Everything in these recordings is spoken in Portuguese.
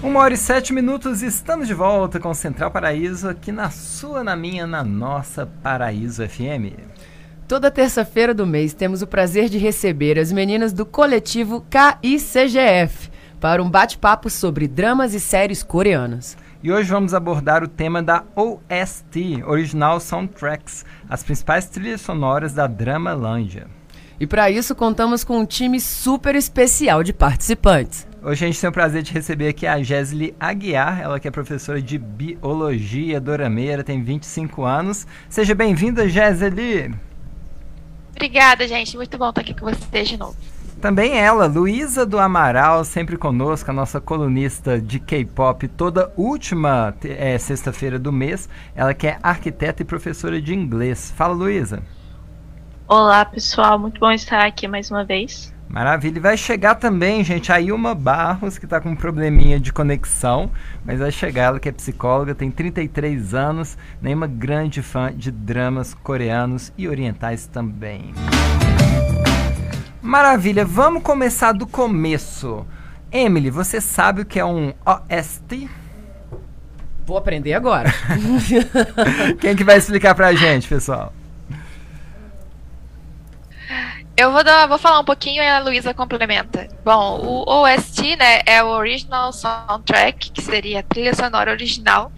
Uma hora e sete minutos, estamos de volta com Central Paraíso, aqui na sua, na minha, na nossa Paraíso FM. Toda terça-feira do mês temos o prazer de receber as meninas do coletivo KICGF para um bate-papo sobre dramas e séries coreanas. E hoje vamos abordar o tema da OST, Original Soundtracks, as principais trilhas sonoras da Drama Landia. E para isso contamos com um time super especial de participantes. Hoje a gente tem o prazer de receber aqui a Jesly Aguiar, ela que é professora de Biologia Dorameira, tem 25 anos. Seja bem-vinda, Jesly! Obrigada, gente. Muito bom estar aqui com vocês de novo. Também ela, Luísa do Amaral, sempre conosco, a nossa colunista de K-pop, toda última é, sexta-feira do mês. Ela que é arquiteta e professora de inglês. Fala, Luísa. Olá, pessoal. Muito bom estar aqui mais uma vez. Maravilha. E vai chegar também, gente, a Ilma Barros, que está com um probleminha de conexão, mas vai chegar. Ela que é psicóloga, tem 33 anos, nenhuma grande fã de dramas coreanos e orientais também. Maravilha, vamos começar do começo. Emily, você sabe o que é um OST? Vou aprender agora. Quem que vai explicar pra gente, pessoal? Eu vou, dar, vou falar um pouquinho e a Luísa complementa. Bom, o OST, né, é o Original Soundtrack, que seria a trilha sonora original.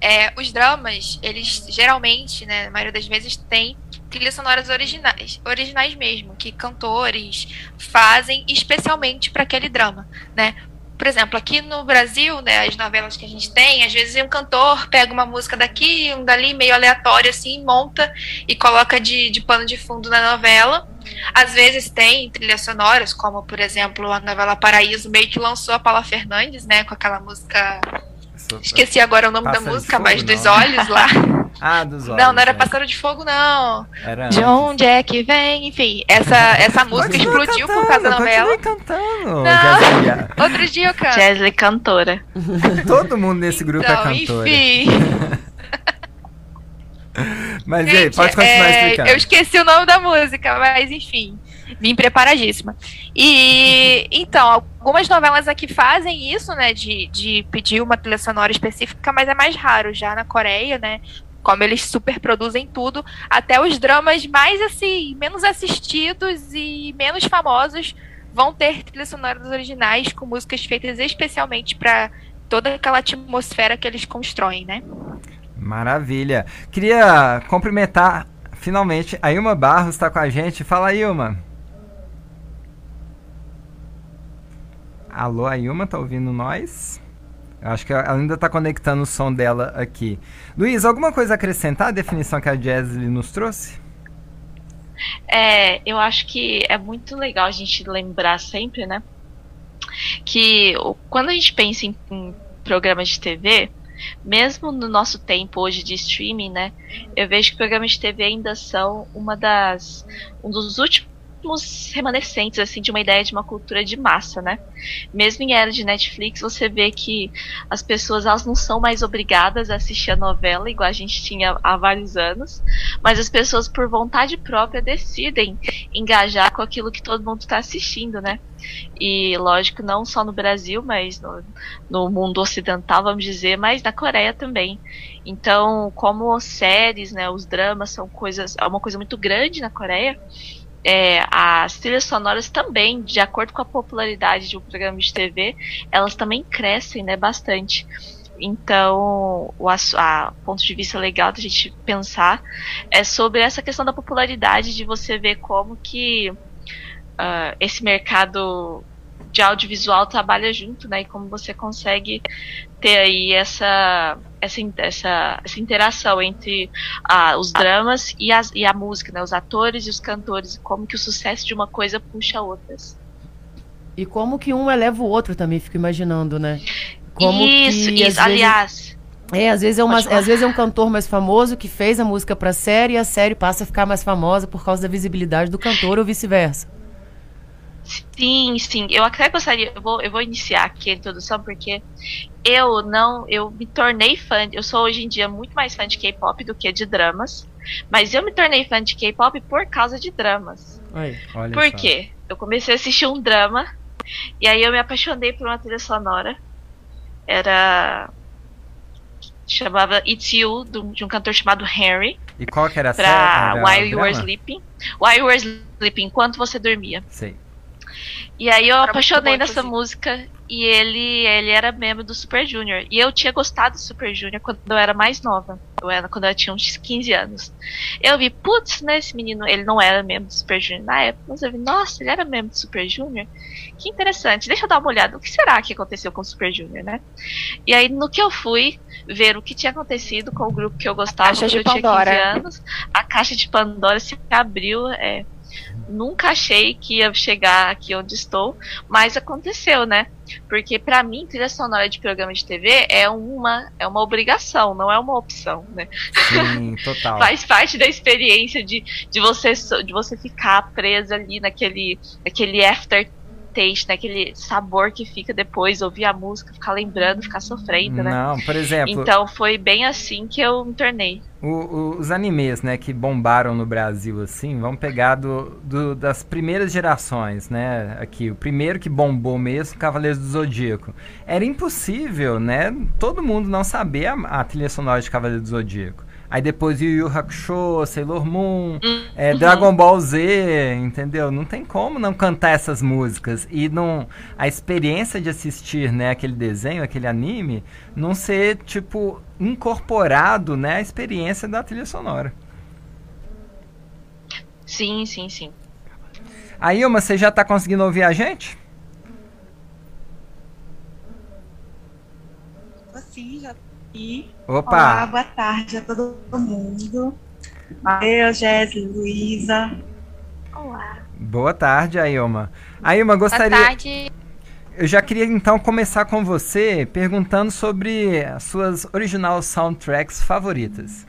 É, os dramas, eles geralmente, né, na maioria das vezes, têm trilhas sonoras originais, originais mesmo, que cantores fazem especialmente para aquele drama, né? por exemplo, aqui no Brasil, né, as novelas que a gente tem, às vezes um cantor pega uma música daqui, um dali, meio aleatório, assim, monta e coloca de, de pano de fundo na novela. Às vezes tem trilhas sonoras, como, por exemplo, a novela Paraíso, meio que lançou a Paula Fernandes, né, com aquela música Esqueci agora o nome da música, fogo, mas dos olhos lá. Ah, dos olhos. Não, não era é. Pássaro de Fogo, não. Era de onde é que vem? Enfim, essa, essa música explodiu cantando, por causa da novela. cantando. Não, outro dia eu canto. Cantora. Todo mundo nesse grupo é então, é cantora. Enfim. mas Gente, aí, pode continuar é, explicando. Eu esqueci o nome da música, mas enfim. Vim preparadíssima. E então, algumas novelas aqui fazem isso, né? De, de pedir uma trilha sonora específica, mas é mais raro já na Coreia, né? Como eles super produzem tudo, até os dramas mais assim, menos assistidos e menos famosos vão ter trilhas sonoras originais com músicas feitas especialmente para toda aquela atmosfera que eles constroem, né? Maravilha. Queria cumprimentar finalmente a Ilma Barros está com a gente. Fala, Ilma. Alô, a Ilma, tá ouvindo nós? Eu acho que ela ainda está conectando o som dela aqui. Luiz, alguma coisa a acrescentar à definição que a Jesly nos trouxe? É, eu acho que é muito legal a gente lembrar sempre, né? Que quando a gente pensa em, em programas de TV, mesmo no nosso tempo hoje de streaming, né? Eu vejo que programas de TV ainda são uma das um dos últimos últimos remanescentes assim de uma ideia de uma cultura de massa, né? Mesmo em era de Netflix, você vê que as pessoas elas não são mais obrigadas a assistir a novela igual a gente tinha há vários anos, mas as pessoas por vontade própria decidem engajar com aquilo que todo mundo está assistindo, né? E lógico, não só no Brasil, mas no, no mundo ocidental, vamos dizer, mas na Coreia também. Então, como séries, né, os dramas são coisas, é uma coisa muito grande na Coreia é, as trilhas sonoras também, de acordo com a popularidade de um programa de TV, elas também crescem né, bastante. Então, o a, ponto de vista legal da gente pensar é sobre essa questão da popularidade, de você ver como que uh, esse mercado de audiovisual trabalha junto, né? E como você consegue ter aí essa essa, essa, essa interação entre ah, os dramas e, as, e a música, né? Os atores e os cantores, e como que o sucesso de uma coisa puxa outras. E como que um eleva o outro também, fico imaginando, né? Como isso, que, isso. Aliás, é, às vezes é, uma, às vezes é um cantor mais famoso que fez a música pra série e a série passa a ficar mais famosa por causa da visibilidade do cantor ou vice-versa. Sim, sim. Eu até gostaria, eu vou, eu vou iniciar aqui a introdução porque eu não, eu me tornei fã, eu sou hoje em dia muito mais fã de K-pop do que de dramas, mas eu me tornei fã de K-pop por causa de dramas. Oi, olha por só. quê? Eu comecei a assistir um drama e aí eu me apaixonei por uma trilha sonora era chamava It's You, de um cantor chamado Harry. E qual que era a Pra While You Were Sleeping. While You Were Sleeping, enquanto você dormia. Sei. E aí eu era apaixonei nessa música e ele, ele era membro do Super Junior. E eu tinha gostado do Super Junior quando eu era mais nova. Eu era quando eu tinha uns 15 anos. Eu vi, putz, né, esse menino, ele não era membro do Super Junior na época, mas eu vi, nossa, ele era membro do Super Junior. Que interessante. Deixa eu dar uma olhada. O que será que aconteceu com o Super Junior, né? E aí, no que eu fui ver o que tinha acontecido com o grupo que eu gostava, quando eu Pandora. tinha 15 anos, a caixa de Pandora se abriu. É, nunca achei que ia chegar aqui onde estou, mas aconteceu, né? Porque para mim, trilha sonora de programa de TV é uma é uma obrigação, não é uma opção, né? Sim, total. Faz parte da experiência de, de você de você ficar presa ali naquele naquele after taste, né? Aquele sabor que fica depois, ouvir a música, ficar lembrando, ficar sofrendo, né? Não, por exemplo. Então foi bem assim que eu me tornei. O, o, os animes, né, que bombaram no Brasil, assim, vamos pegar do, do, das primeiras gerações, né? Aqui, o primeiro que bombou mesmo, Cavaleiros do Zodíaco. Era impossível, né? Todo mundo não saber a, a trilha sonora de Cavaleiros do Zodíaco. Aí depois Yu Yu Hakusho, Sailor Moon, uhum. é, Dragon Ball Z, entendeu? Não tem como não cantar essas músicas e não a experiência de assistir, né, aquele desenho, aquele anime, não ser tipo incorporado, né, a experiência da trilha sonora. Sim, sim, sim. Aí, Ilma, você já está conseguindo ouvir a gente? Sim, já aqui. Opa! Olá, boa tarde a todo mundo. Eu, Jéssica, Luísa. Olá. Boa tarde, Ailma. Ailma, gostaria. Boa tarde. Eu já queria então começar com você perguntando sobre as suas original soundtracks favoritas.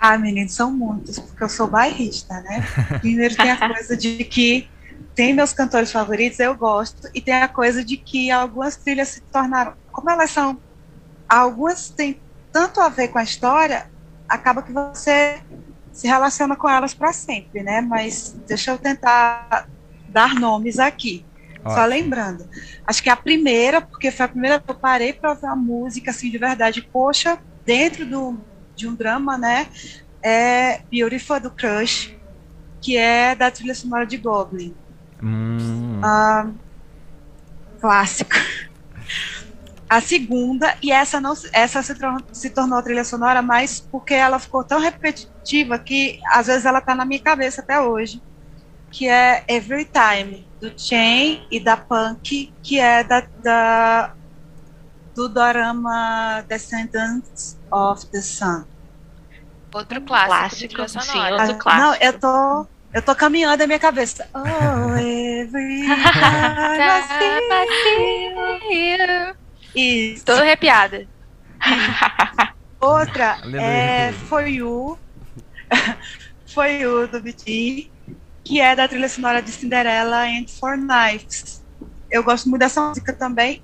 Ah, meninos, são muitos, porque eu sou bairrista, né? Primeiro tem a coisa de que tem meus cantores favoritos, eu gosto, e tem a coisa de que algumas trilhas se tornaram, como elas são, algumas têm tanto a ver com a história, acaba que você se relaciona com elas para sempre, né? Mas deixa eu tentar dar nomes aqui. Ótimo. Só lembrando, acho que a primeira, porque foi a primeira que eu parei para ouvir a música, assim, de verdade, poxa, dentro do, de um drama, né? É Beautiful do Crush, que é da trilha sonora de Goblin. Hum. Uh, clássico. A segunda, e essa não essa se, se tornou trilha sonora, mas porque ela ficou tão repetitiva que às vezes ela está na minha cabeça até hoje, que é Every Time, do Chain e da Punk, que é da, da do dorama Descendants of the Sun. Outro clássico, clássico sim, outro clássico. Não, eu tô eu tô caminhando a minha cabeça. Oh, every time I see you. Tô arrepiada. Outra é For You. For You, do BT, que é da trilha sonora de Cinderella and Four Knives. Eu gosto muito dessa música também,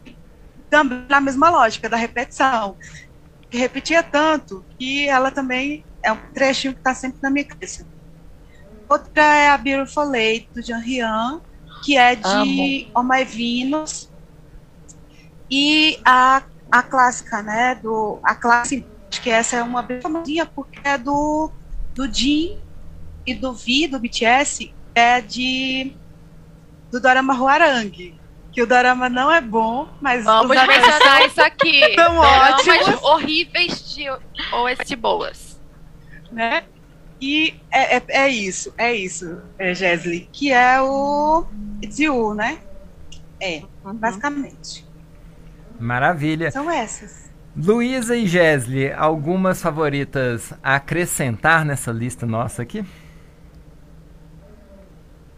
também na mesma lógica, da repetição. Que repetia tanto que ela também é um trechinho que está sempre na minha cabeça. Outra é a Beautiful Lady, do Jean Rian, que é de Amo. Oh My Venus. E a, a clássica, né? Do, a clássica, acho que essa é uma bem famosinha, porque é do, do Jin e do Vi, do BTS, é de do Dorama Huarang. Que o Dorama não é bom, mas Vamos mencionar isso aqui. São ótimos. horríveis de OST boas. Né? E é, é, é isso, é isso, é, que é o You, né? É, uhum. basicamente. Maravilha. São essas. Luísa e Gesli, algumas favoritas a acrescentar nessa lista nossa aqui?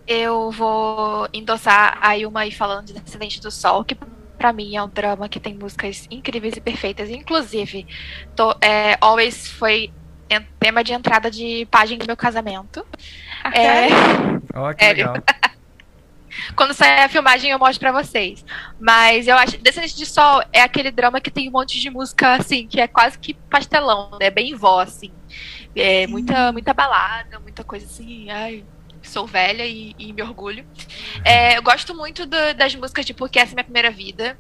Eu vou endossar a Ilma aí falando de Descendente do Sol, que para mim é um drama que tem músicas incríveis e perfeitas. Inclusive, tô, é, Always foi tema de entrada de página do meu casamento. Ah, é... Oh, que Sério. legal. Quando sair a filmagem eu mostro pra vocês. Mas eu acho. Descendente de Sol é aquele drama que tem um monte de música, assim, que é quase que pastelão, né? Bem vó, assim. É muita, muita balada, muita coisa assim. Ai, sou velha e, e me orgulho. É, eu gosto muito do, das músicas de Porque Essa é Minha Primeira Vida.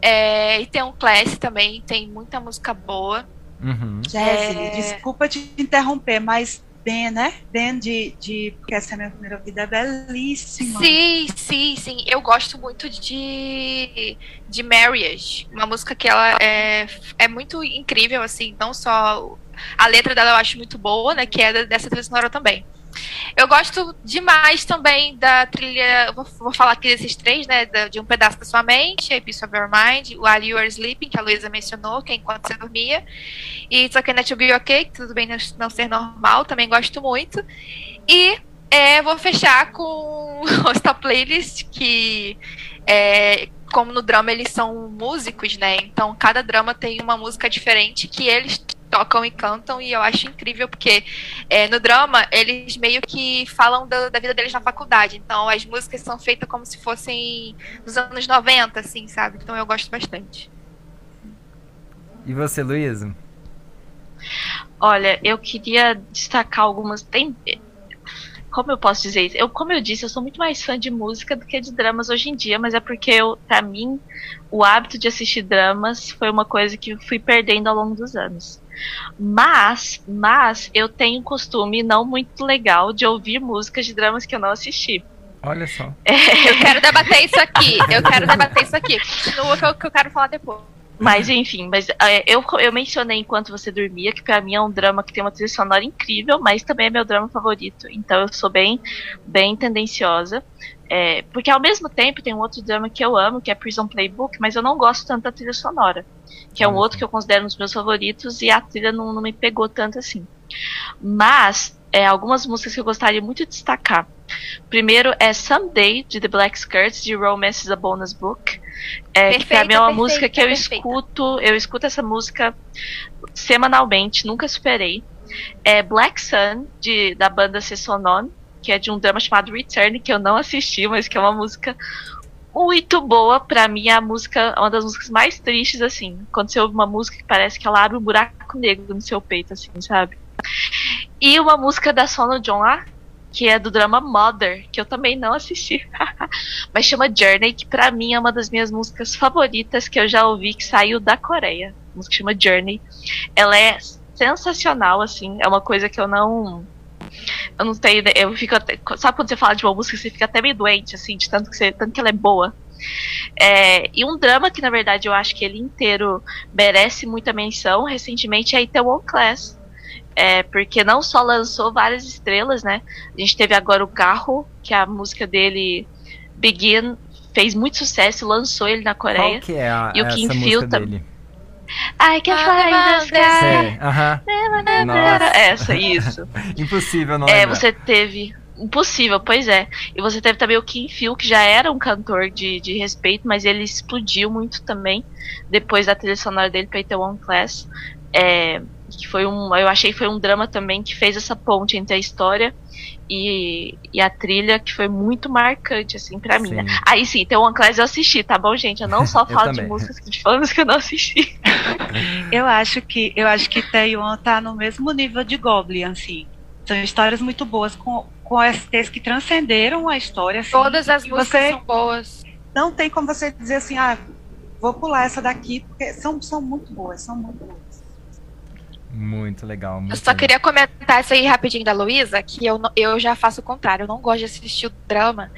É, e tem um Class também, tem muita música boa. Uhum. é... desculpa te interromper, mas Ben, né? Ben de, de Porque Essa é a Minha Primeira Vida é belíssima. Sim, sim, sim. Eu gosto muito de, de Marriage, uma música que ela é, é muito incrível, assim, não só a letra dela eu acho muito boa, né? Que é dessa trilha sonora também. Eu gosto demais também da trilha. Vou, vou falar aqui desses três, né? De um pedaço da sua mente, A Piece of Your Mind, While You Are Sleeping, que a Luísa mencionou, que é enquanto você dormia. E It's Okay Not to Be Okay, que tudo bem não, ser normal, também gosto muito. E é, vou fechar com o Stop Playlist, que é, como no drama eles são músicos, né? Então cada drama tem uma música diferente que eles tocam e cantam e eu acho incrível porque é, no drama eles meio que falam da, da, vida deles na faculdade. Então as músicas são feitas como se fossem nos anos 90 assim sabe? Então eu gosto bastante. E você Luísa? Olha eu queria destacar algumas. Tem como eu posso dizer isso? Eu, como eu disse, eu sou muito mais fã de música do que de dramas hoje em dia, mas é porque eu, para mim, o hábito de assistir dramas foi uma coisa que eu fui perdendo ao longo dos anos. Mas, mas eu tenho um costume não muito legal de ouvir músicas de dramas que eu não assisti. Olha só. É, eu quero debater isso aqui. Eu quero debater isso aqui. Continua que eu, que eu quero falar depois. Mas enfim, mas é, eu, eu mencionei enquanto você dormia que para mim é um drama que tem uma trilha sonora incrível, mas também é meu drama favorito. Então eu sou bem, bem tendenciosa. É, porque ao mesmo tempo tem um outro drama que eu amo, que é Prison Playbook, mas eu não gosto tanto da trilha sonora. Que é um outro que eu considero um dos meus favoritos e a trilha não, não me pegou tanto assim. Mas é, algumas músicas que eu gostaria muito de destacar. Primeiro é Someday, de The Black Skirts, de Romance is a Bonus Book. É, perfeita, que pra mim é uma perfeita, música que eu perfeita. escuto, eu escuto essa música semanalmente, nunca superei. É Black Sun, de, da banda Sessonon, que é de um drama chamado Return, que eu não assisti, mas que é uma música muito boa. Pra mim, é a música, uma das músicas mais tristes, assim. Quando você ouve uma música que parece que ela abre um buraco negro no seu peito, assim, sabe? E uma música da Sono John lá, que é do drama Mother, que eu também não assisti, mas chama Journey, que pra mim é uma das minhas músicas favoritas que eu já ouvi que saiu da Coreia. A música chama Journey. Ela é sensacional, assim, é uma coisa que eu não eu não tenho. Eu fico até, sabe quando você fala de uma música, você fica até meio doente, assim, de tanto que, você, tanto que ela é boa. É, e um drama que, na verdade, eu acho que ele inteiro merece muita menção recentemente é Itaewon Class. É, porque não só lançou várias estrelas, né? A gente teve agora o Carro, que é a música dele Begin fez muito sucesso, lançou ele na Coreia. Qual que é a, e o Kim Phil também. I can fly in the sky. Essa, isso. Impossível não É, lembrar. você teve. Impossível, pois é. E você teve também o Kim Phil, que já era um cantor de, de respeito, mas ele explodiu muito também depois da trilha sonora dele para One Class. É, que foi um, eu achei que foi um drama também que fez essa ponte entre a história e, e a trilha que foi muito marcante assim para mim. Né? Aí sim, tem One Class eu assisti, tá bom, gente? Eu não só falo de músicas de fãs que eu não assisti. eu acho que eu acho que Taeyuan tá no mesmo nível de Goblin, assim. São histórias muito boas com com STs que transcenderam a história. Assim, Todas as músicas você são boas. Não tem como você dizer assim, ah, vou pular essa daqui, porque são, são muito boas, são muito boas. Muito legal. Muito eu só queria comentar isso aí rapidinho da Luísa, que eu, eu já faço o contrário, eu não gosto de assistir o drama.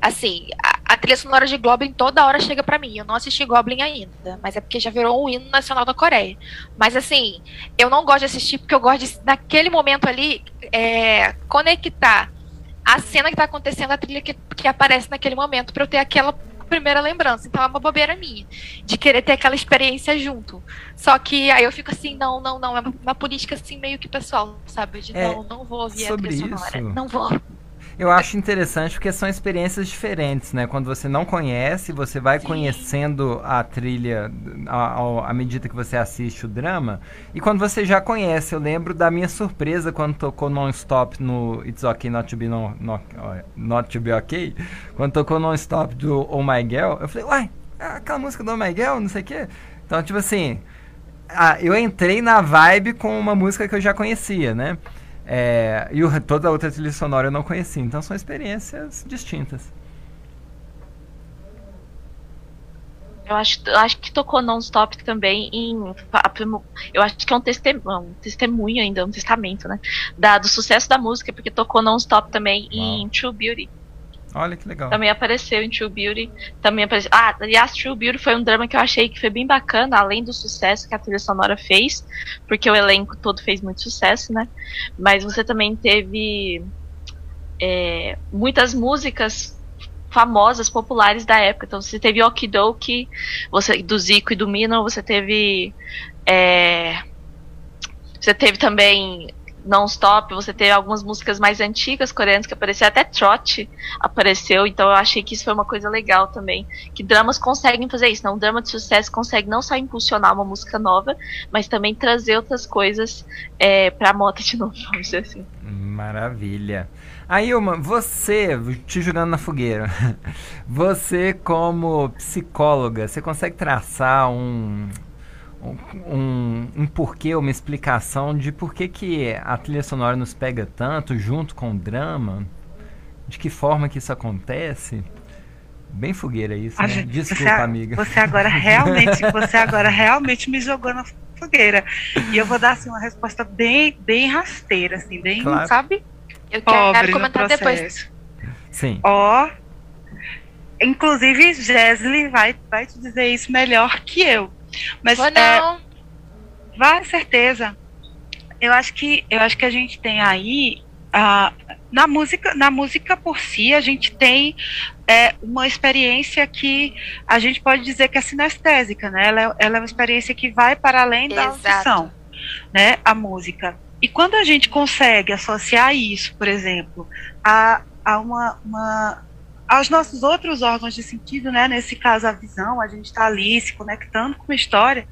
Assim, a, a trilha sonora de Goblin toda hora chega para mim. Eu não assisti Goblin ainda, mas é porque já virou um hino nacional da Coreia. Mas assim, eu não gosto de assistir porque eu gosto de, naquele momento ali, é, conectar a cena que tá acontecendo, a trilha que, que aparece naquele momento, para eu ter aquela primeira lembrança. Então é uma bobeira minha. De querer ter aquela experiência junto. Só que aí eu fico assim, não, não, não. É uma, uma política assim meio que pessoal, sabe? De é, não, não vou ouvir sobre a trilha sonora. Não vou. Eu acho interessante porque são experiências diferentes, né? Quando você não conhece, você vai Sim. conhecendo a trilha à medida que você assiste o drama. E quando você já conhece, eu lembro da minha surpresa quando tocou Non-Stop no It's Okay Not to Be no, no, Not to Be Okay. Quando tocou Non-Stop do Oh My Girl, eu falei, uai, é aquela música do Oh My Girl, não sei o quê. Então, tipo assim, eu entrei na vibe com uma música que eu já conhecia, né? É, e o, toda a outra trilha sonora eu não conheci. Então são experiências distintas. Eu acho, eu acho que tocou non-stop também em. Eu acho que é um testemunho, um testemunho ainda, um testamento, né? Da, do sucesso da música, porque tocou non-stop também Uau. em True Beauty. Olha que legal. Também apareceu em True Beauty. Também apareceu. Ah, aliás, True Beauty foi um drama que eu achei que foi bem bacana, além do sucesso que a trilha sonora fez, porque o elenco todo fez muito sucesso, né? Mas você também teve é, muitas músicas famosas, populares da época. Então você teve Okidoki, você do Zico e do Mino, você teve é, você teve também Non-Stop, você teve algumas músicas mais antigas coreanas que apareceram, até Trot apareceu, então eu achei que isso foi uma coisa legal também. Que dramas conseguem fazer isso, não? Um drama de sucesso consegue não só impulsionar uma música nova, mas também trazer outras coisas é, pra moda de novo, vamos dizer assim. Maravilha. Aí, uma, você, te jogando na fogueira, você como psicóloga, você consegue traçar um, um, um porquê, uma explicação de por que, que a trilha sonora nos pega tanto junto com o drama? De que forma que isso acontece? Bem fogueira isso, né? Desculpa, você, amiga. Você agora realmente, você agora realmente me jogou na fogueira. E eu vou dar assim uma resposta bem, bem rasteira, assim, bem, claro. sabe? Eu quero comentar depois. Sim. Ó, inclusive Jesly vai, vai te dizer isso melhor que eu. Mas Ou não. É, vai, certeza. Eu acho que eu acho que a gente tem aí a na música, na música por si, a gente tem é, uma experiência que a gente pode dizer que é sinestésica, né? Ela, é, ela é uma experiência que vai para além da Exato. audição, né? A música. E quando a gente consegue associar isso, por exemplo, a, a uma, uma aos nossos outros órgãos de sentido, né? Nesse caso, a visão, a gente está ali se conectando com a história.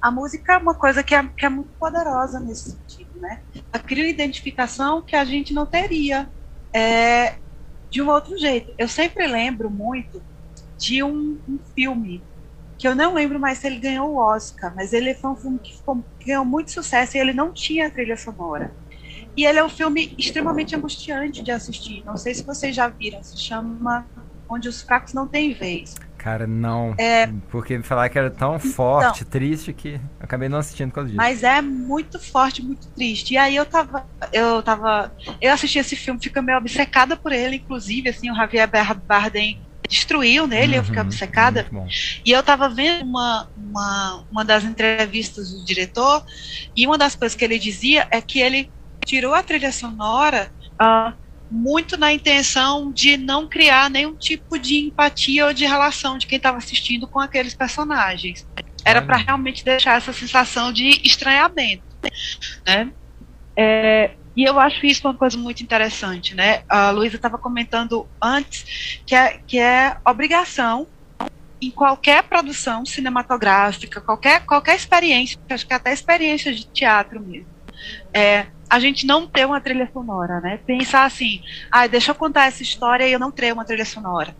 A música é uma coisa que é, que é muito poderosa nesse sentido, né? Ela cria uma identificação que a gente não teria é, de um outro jeito. Eu sempre lembro muito de um, um filme que eu não lembro mais se ele ganhou o Oscar, mas ele foi um filme que, ficou, que ganhou muito sucesso e ele não tinha trilha sonora. E ele é um filme extremamente angustiante de assistir. Não sei se vocês já viram, se chama Onde os Fracos Não Têm Vez. Cara, não. É... Porque falar que era tão então, forte, triste, que acabei não assistindo por causa disso. Mas é muito forte, muito triste. E aí eu tava. Eu tava. Eu assisti esse filme, fica meio obcecada por ele, inclusive, assim, o Javier Bardem destruiu nele, uhum, eu fiquei uhum, obcecada. E eu estava vendo uma, uma, uma das entrevistas do diretor, e uma das coisas que ele dizia é que ele tirou a trilha sonora uh, muito na intenção de não criar nenhum tipo de empatia ou de relação de quem estava assistindo com aqueles personagens. Era para realmente deixar essa sensação de estranhamento. Né? É, e eu acho isso uma coisa muito interessante, né? A Luísa estava comentando antes que é, que é obrigação em qualquer produção cinematográfica, qualquer, qualquer experiência, acho que até experiência de teatro mesmo, é, a gente não ter uma trilha sonora, né? Pensar assim, ah, deixa eu contar essa história e eu não tenho uma trilha sonora.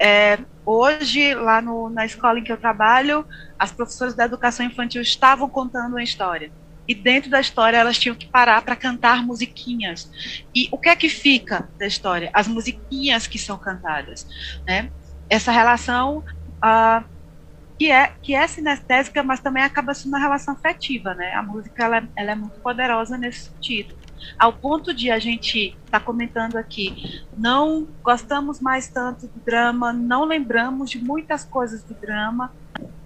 É, hoje, lá no, na escola em que eu trabalho, as professoras da educação infantil estavam contando uma história e dentro da história elas tinham que parar para cantar musiquinhas. E o que é que fica da história? As musiquinhas que são cantadas, né? Essa relação uh, que é que é sinestésica, mas também acaba sendo uma relação afetiva, né? A música ela, ela é muito poderosa nesse sentido. Ao ponto de a gente estar tá comentando aqui, não gostamos mais tanto do drama, não lembramos de muitas coisas do drama,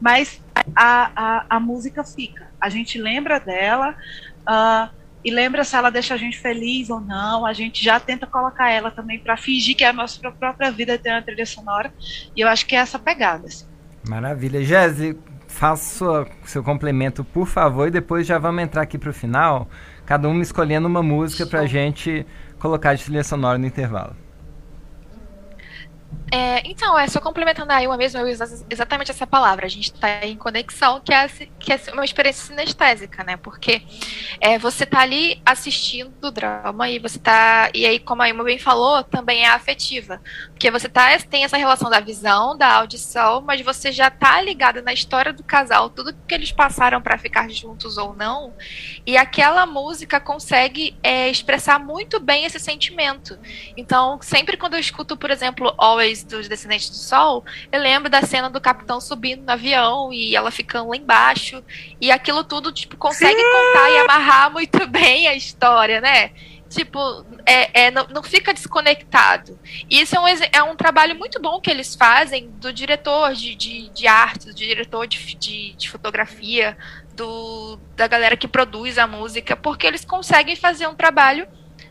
mas a, a, a música fica. A gente lembra dela uh, e lembra se ela deixa a gente feliz ou não. A gente já tenta colocar ela também para fingir que a nossa própria vida tem uma trilha sonora. E eu acho que é essa pegada. Assim. Maravilha. Jéssica, faça seu complemento, por favor, e depois já vamos entrar aqui para o final, cada um escolhendo uma música para a gente colocar de trilha sonora no intervalo. É, então, é só complementando aí uma mesma, eu uso exatamente essa palavra. A gente está em conexão, que é, que é uma experiência sinestésica, né? Porque é, você tá ali assistindo o drama e você tá. E aí, como a Ima bem falou, também é afetiva. Porque você tá, tem essa relação da visão, da audição, mas você já tá ligado na história do casal, tudo que eles passaram para ficar juntos ou não. E aquela música consegue é, expressar muito bem esse sentimento. Então, sempre quando eu escuto, por exemplo, Always dos Descendentes do Sol, eu lembro da cena do capitão subindo no avião e ela ficando lá embaixo. E aquilo tudo, tipo, consegue Sim. contar e amarrar muito bem a história, né? Tipo, é, é não, não, fica desconectado. E isso é um, é um trabalho muito bom que eles fazem do diretor de, de, de arte, do diretor de, de, de fotografia, do, da galera que produz a música, porque eles conseguem fazer um trabalho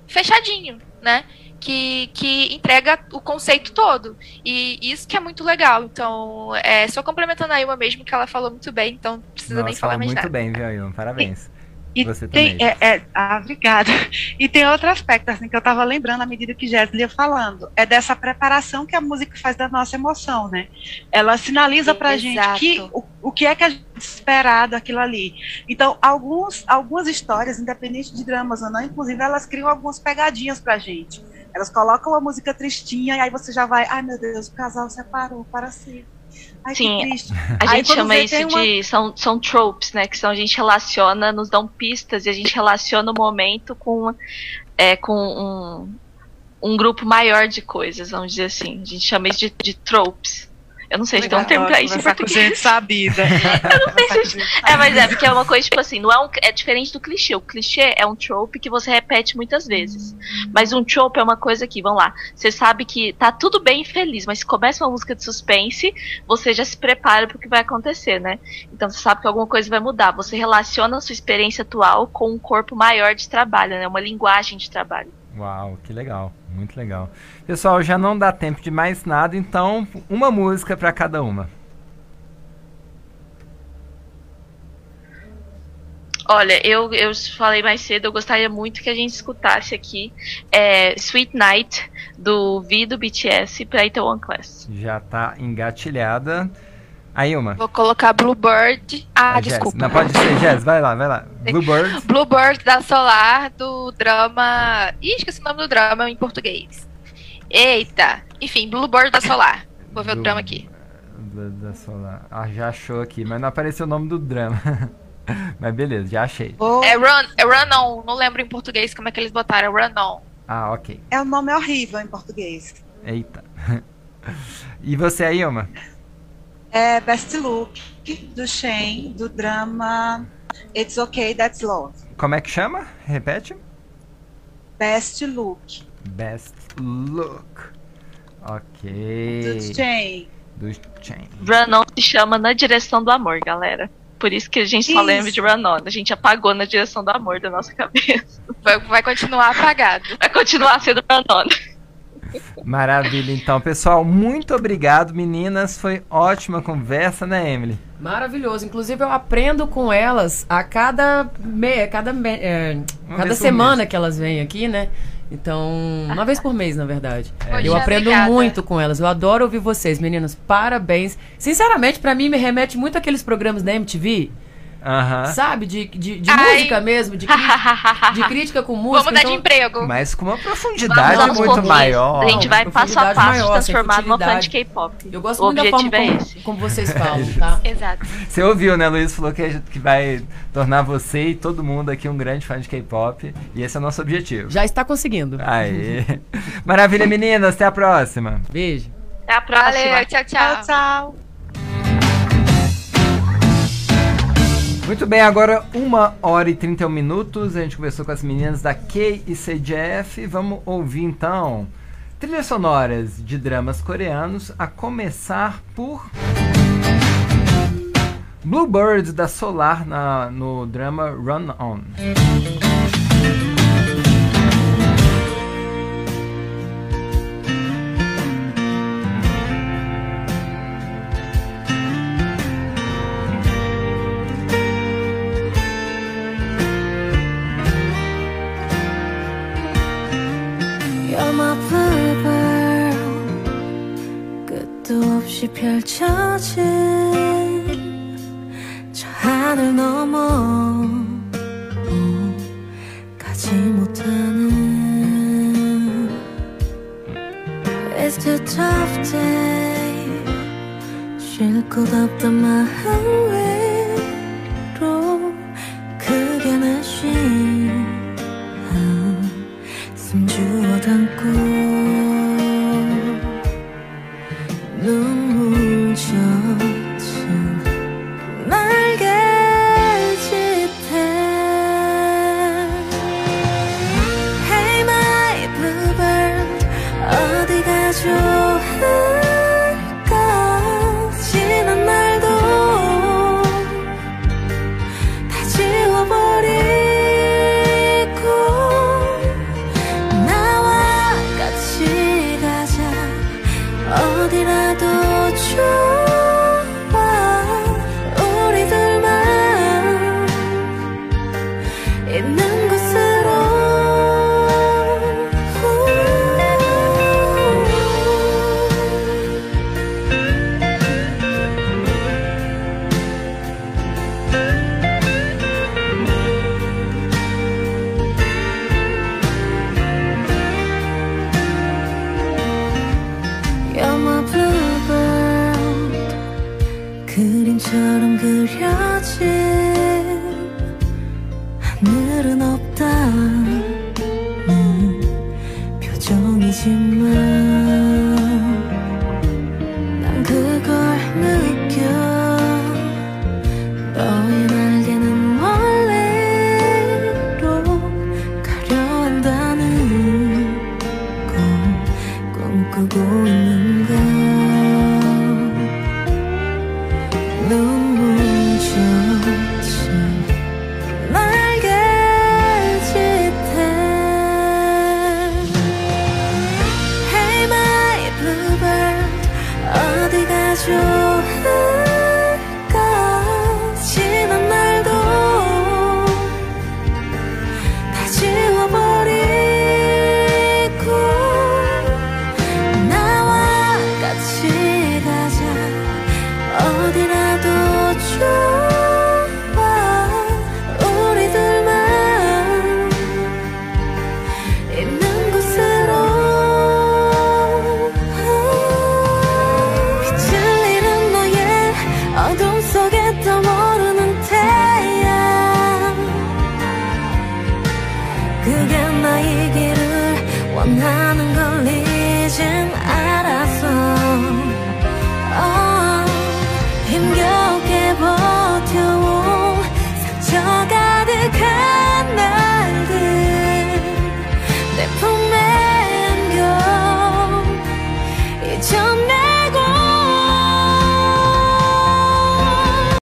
fechadinho, né? Que, que entrega o conceito todo. E isso que é muito legal. Então, é, só complementando a Ilma mesmo, que ela falou muito bem, então não precisa Nossa, nem falar mais muito nada. muito bem, viu, Ilma? Parabéns. E, Você tem, também. É, é, ah, obrigada. E tem outro aspecto, assim, que eu estava lembrando à medida que Jéssica ia falando, é dessa preparação que a música faz da nossa emoção, né? Ela sinaliza para a gente que, o, o que é que a gente espera daquilo ali. Então, alguns, algumas histórias, independente de dramas ou não, inclusive, elas criam algumas pegadinhas para a gente. Elas colocam uma música tristinha e aí você já vai, ai meu Deus, o casal separou para sempre. Ai, Sim, a gente chama isso uma... de. São, são tropes, né? Que são, a gente relaciona, nos dão pistas e a gente relaciona o momento com, é, com um, um grupo maior de coisas, vamos dizer assim. A gente chama isso de, de tropes. Eu não sei se tem um termo pra isso em português. gente sabida. eu não sei se... É, mas é, porque é uma coisa, tipo assim, não é, um, é diferente do clichê. O clichê é um trope que você repete muitas vezes. Mas um trope é uma coisa que, vamos lá, você sabe que tá tudo bem e feliz, mas se começa uma música de suspense, você já se prepara pro que vai acontecer, né? Então você sabe que alguma coisa vai mudar. Você relaciona a sua experiência atual com um corpo maior de trabalho, né? Uma linguagem de trabalho. Uau, que legal, muito legal. Pessoal, já não dá tempo de mais nada, então uma música para cada uma. Olha, eu, eu falei mais cedo, eu gostaria muito que a gente escutasse aqui é, Sweet Night, do V do BTS para Itaewon Class. Já tá engatilhada. Aí uma. Vou colocar Bluebird. Ah, desculpa. Não, pode ser, Jess, vai lá, vai lá. Bluebird. Bluebird da Solar, do drama. Ih, esqueci o nome do drama em português. Eita! Enfim, Bluebird da Solar. Vou ver do... o drama aqui. Da, da Solar. Ah, já achou aqui, mas não apareceu o nome do drama. mas beleza, já achei. Oh. É Run, é Run On, não lembro em português como é que eles botaram, é Run On. Ah, ok. É o nome horrível em português. Eita. e você aí, Ilma? É Best Look, do Shane, do drama It's Okay, That's Love. Como é que chama? Repete. Best Look. Best Look. Ok. Do Shane. Do Shane. Run On se chama Na Direção do Amor, galera. Por isso que a gente só lembra de Run On. A gente apagou na direção do amor da nossa cabeça. Vai, vai continuar apagado. Vai continuar sendo Run On. Maravilha, então, pessoal, muito obrigado, meninas. Foi ótima conversa, né, Emily? Maravilhoso. Inclusive, eu aprendo com elas a cada, me, cada, me, é, cada semana que elas vêm aqui, né? Então, uma vez por mês, na verdade. É. Eu aprendo obrigada. muito com elas. Eu adoro ouvir vocês, meninas. Parabéns. Sinceramente, para mim, me remete muito àqueles programas da MTV Sabe? De, de, de música mesmo, de, de crítica com música. Vamos mudar então... de emprego. Mas com uma profundidade muito maior. A gente vai passo a passo maior, transformar numa fã de K-pop. Eu gosto o muito da forma é como, como, vocês falam, tá? Exato. Você ouviu, né? Luiz falou que, que vai tornar você e todo mundo aqui um grande fã de K-pop. E esse é o nosso objetivo. Já está conseguindo. Aí. Maravilha, meninas. Até a próxima. Beijo. Até a próxima. Valeu, tchau, tchau. Tchau, tchau. Muito bem, agora 1 hora e 31 minutos. A gente conversou com as meninas da K e CGF. Vamos ouvir então trilhas sonoras de dramas coreanos, a começar por Bluebird da Solar na, no drama Run On. 없이 펼쳐진 저 하늘 넘어 가지 못하는 It's a tough day. 쉴것 없던 마음 하늘은 없다.